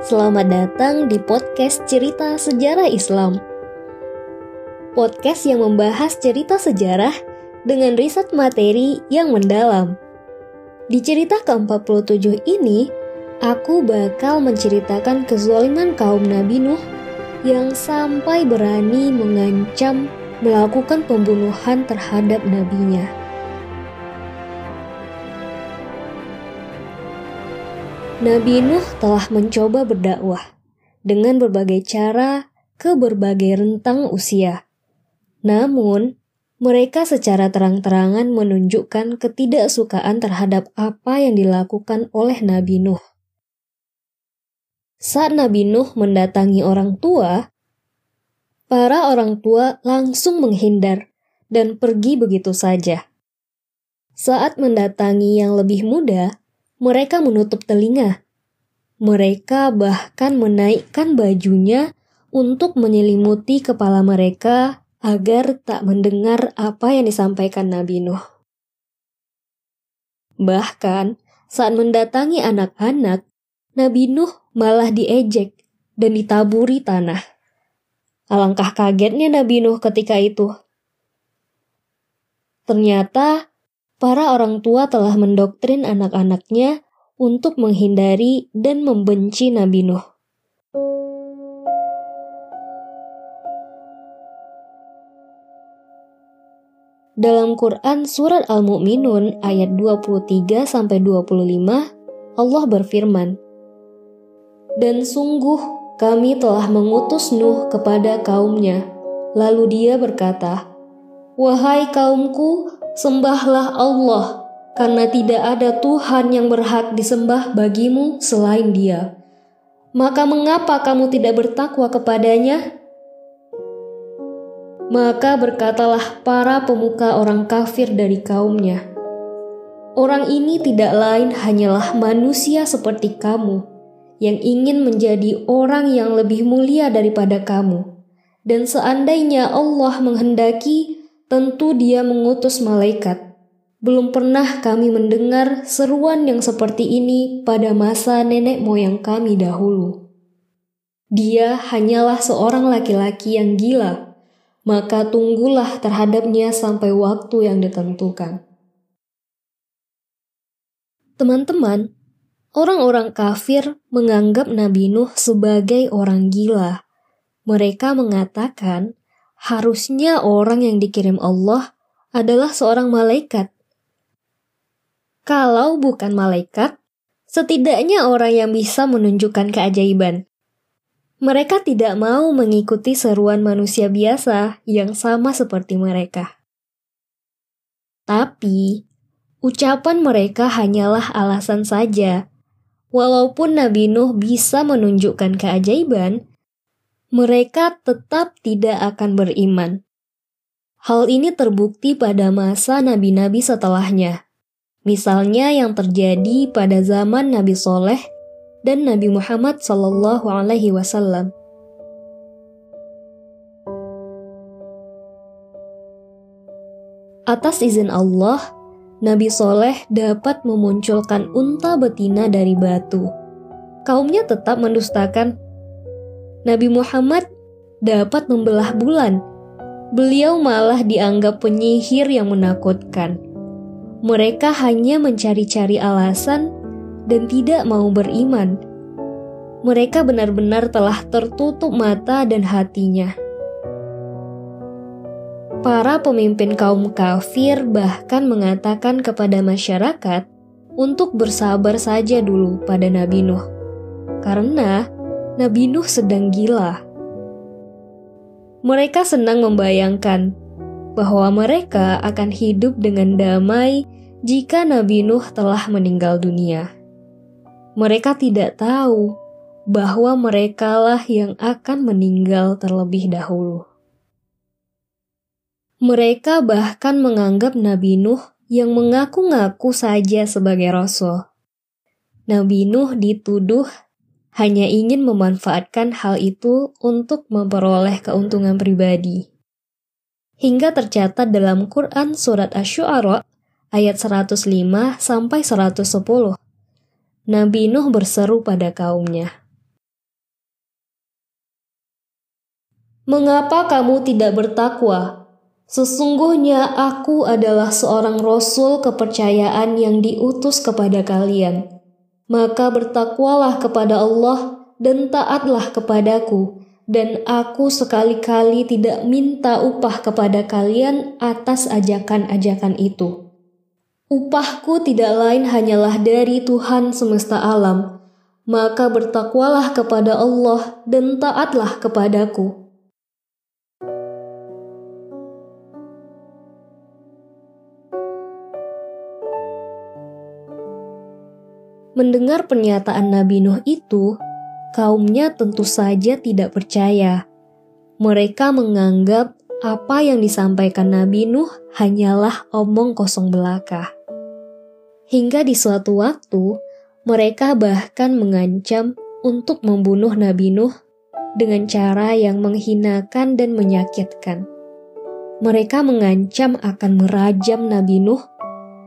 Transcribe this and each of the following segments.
Selamat datang di podcast Cerita Sejarah Islam. Podcast yang membahas cerita sejarah dengan riset materi yang mendalam. Di cerita ke-47 ini, aku bakal menceritakan kezaliman kaum Nabi Nuh yang sampai berani mengancam melakukan pembunuhan terhadap nabinya. Nabi Nuh telah mencoba berdakwah dengan berbagai cara ke berbagai rentang usia. Namun, mereka secara terang-terangan menunjukkan ketidaksukaan terhadap apa yang dilakukan oleh Nabi Nuh. Saat Nabi Nuh mendatangi orang tua, para orang tua langsung menghindar dan pergi begitu saja. Saat mendatangi yang lebih muda, mereka menutup telinga. Mereka bahkan menaikkan bajunya untuk menyelimuti kepala mereka agar tak mendengar apa yang disampaikan Nabi Nuh. Bahkan saat mendatangi anak-anak, Nabi Nuh malah diejek dan ditaburi tanah. Alangkah kagetnya Nabi Nuh ketika itu. Ternyata para orang tua telah mendoktrin anak-anaknya untuk menghindari dan membenci Nabi Nuh. Dalam Quran surat Al-Mu'minun ayat 23 sampai 25 Allah berfirman Dan sungguh kami telah mengutus Nuh kepada kaumnya lalu dia berkata Wahai kaumku Sembahlah Allah, karena tidak ada Tuhan yang berhak disembah bagimu selain Dia. Maka, mengapa kamu tidak bertakwa kepadanya? Maka berkatalah para pemuka orang kafir dari kaumnya, "Orang ini tidak lain hanyalah manusia seperti kamu." yang ingin menjadi orang yang lebih mulia daripada kamu. Dan seandainya Allah menghendaki, tentu dia mengutus malaikat. Belum pernah kami mendengar seruan yang seperti ini pada masa nenek moyang kami dahulu. Dia hanyalah seorang laki-laki yang gila, maka tunggulah terhadapnya sampai waktu yang ditentukan. Teman-teman, orang-orang kafir menganggap Nabi Nuh sebagai orang gila. Mereka mengatakan harusnya orang yang dikirim Allah adalah seorang malaikat. Kalau bukan malaikat, setidaknya orang yang bisa menunjukkan keajaiban. Mereka tidak mau mengikuti seruan manusia biasa yang sama seperti mereka. Tapi, ucapan mereka hanyalah alasan saja. Walaupun Nabi Nuh bisa menunjukkan keajaiban, mereka tetap tidak akan beriman. Hal ini terbukti pada masa nabi-nabi setelahnya. Misalnya yang terjadi pada zaman Nabi Soleh dan Nabi Muhammad Sallallahu Alaihi Wasallam. Atas izin Allah, Nabi Soleh dapat memunculkan unta betina dari batu. Kaumnya tetap mendustakan Nabi Muhammad dapat membelah bulan. Beliau malah dianggap penyihir yang menakutkan. Mereka hanya mencari-cari alasan dan tidak mau beriman. Mereka benar-benar telah tertutup mata dan hatinya. Para pemimpin kaum kafir bahkan mengatakan kepada masyarakat untuk bersabar saja dulu pada Nabi Nuh, karena Nabi Nuh sedang gila. Mereka senang membayangkan bahwa mereka akan hidup dengan damai jika Nabi Nuh telah meninggal dunia. Mereka tidak tahu bahwa merekalah yang akan meninggal terlebih dahulu. Mereka bahkan menganggap Nabi Nuh yang mengaku-ngaku saja sebagai rasul. Nabi Nuh dituduh hanya ingin memanfaatkan hal itu untuk memperoleh keuntungan pribadi. Hingga tercatat dalam Quran Surat Ash-Shu'ara ayat 105 sampai 110. Nabi Nuh berseru pada kaumnya. Mengapa kamu tidak bertakwa? Sesungguhnya aku adalah seorang rasul kepercayaan yang diutus kepada kalian maka bertakwalah kepada Allah dan taatlah kepadaku, dan aku sekali-kali tidak minta upah kepada kalian atas ajakan-ajakan itu. Upahku tidak lain hanyalah dari Tuhan semesta alam, maka bertakwalah kepada Allah dan taatlah kepadaku. Mendengar pernyataan Nabi Nuh itu, kaumnya tentu saja tidak percaya. Mereka menganggap apa yang disampaikan Nabi Nuh hanyalah omong kosong belaka. Hingga di suatu waktu, mereka bahkan mengancam untuk membunuh Nabi Nuh dengan cara yang menghinakan dan menyakitkan. Mereka mengancam akan merajam Nabi Nuh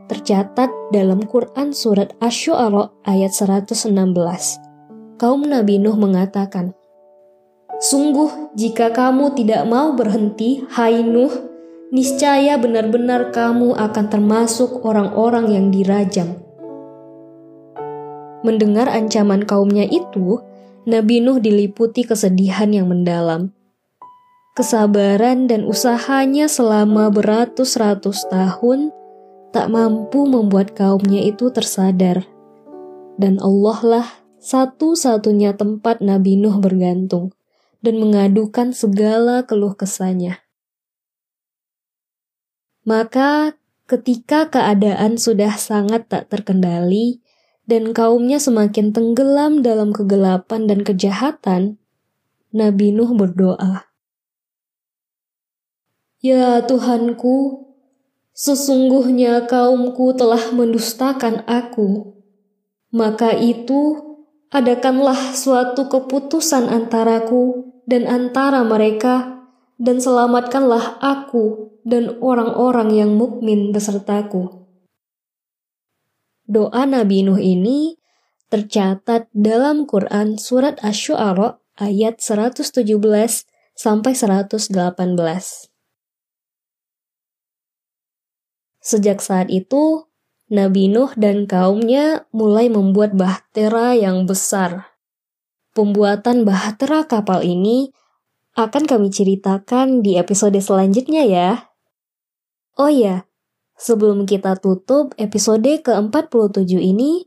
tercatat dalam Quran Surat Ash-Shu'ara ayat 116. Kaum Nabi Nuh mengatakan, Sungguh, jika kamu tidak mau berhenti, hai Nuh, niscaya benar-benar kamu akan termasuk orang-orang yang dirajam. Mendengar ancaman kaumnya itu, Nabi Nuh diliputi kesedihan yang mendalam. Kesabaran dan usahanya selama beratus-ratus tahun tak mampu membuat kaumnya itu tersadar. Dan Allah lah satu-satunya tempat Nabi Nuh bergantung dan mengadukan segala keluh kesahnya. Maka ketika keadaan sudah sangat tak terkendali dan kaumnya semakin tenggelam dalam kegelapan dan kejahatan, Nabi Nuh berdoa, Ya Tuhanku, Sesungguhnya kaumku telah mendustakan aku. Maka itu, adakanlah suatu keputusan antaraku dan antara mereka, dan selamatkanlah aku dan orang-orang yang mukmin besertaku. Doa Nabi Nuh ini tercatat dalam Quran Surat Ash-Shu'ara ayat 117 sampai 118. Sejak saat itu, Nabi Nuh dan kaumnya mulai membuat bahtera yang besar. Pembuatan bahtera kapal ini akan kami ceritakan di episode selanjutnya ya. Oh ya, sebelum kita tutup episode ke-47 ini,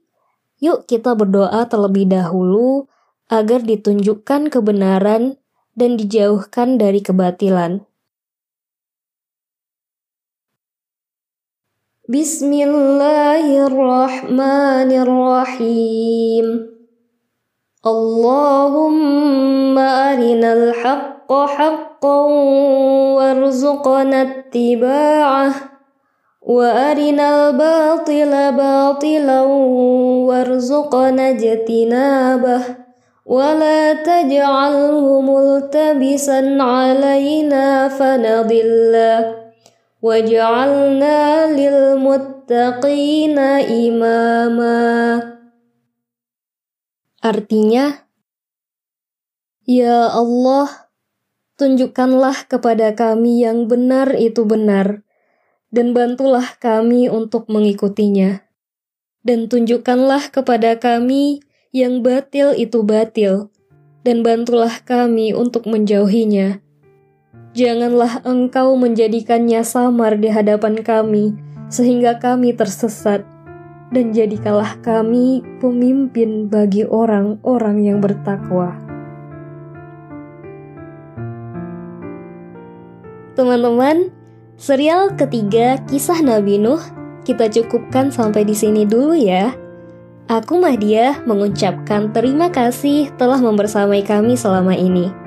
yuk kita berdoa terlebih dahulu agar ditunjukkan kebenaran dan dijauhkan dari kebatilan. بسم الله الرحمن الرحيم. اللهم أرنا الحق حقا وارزقنا اتباعه وأرنا الباطل باطلا وارزقنا اجتنابه ولا تجعله ملتبسا علينا فنضل. وجعلنا للمتقين imama. Artinya, Ya Allah, tunjukkanlah kepada kami yang benar itu benar, dan bantulah kami untuk mengikutinya. Dan tunjukkanlah kepada kami yang batil itu batil, dan bantulah kami untuk menjauhinya Janganlah engkau menjadikannya samar di hadapan kami, sehingga kami tersesat. Dan jadikanlah kami pemimpin bagi orang-orang yang bertakwa. Teman-teman, serial ketiga kisah Nabi Nuh kita cukupkan sampai di sini dulu ya. Aku Mahdia mengucapkan terima kasih telah membersamai kami selama ini.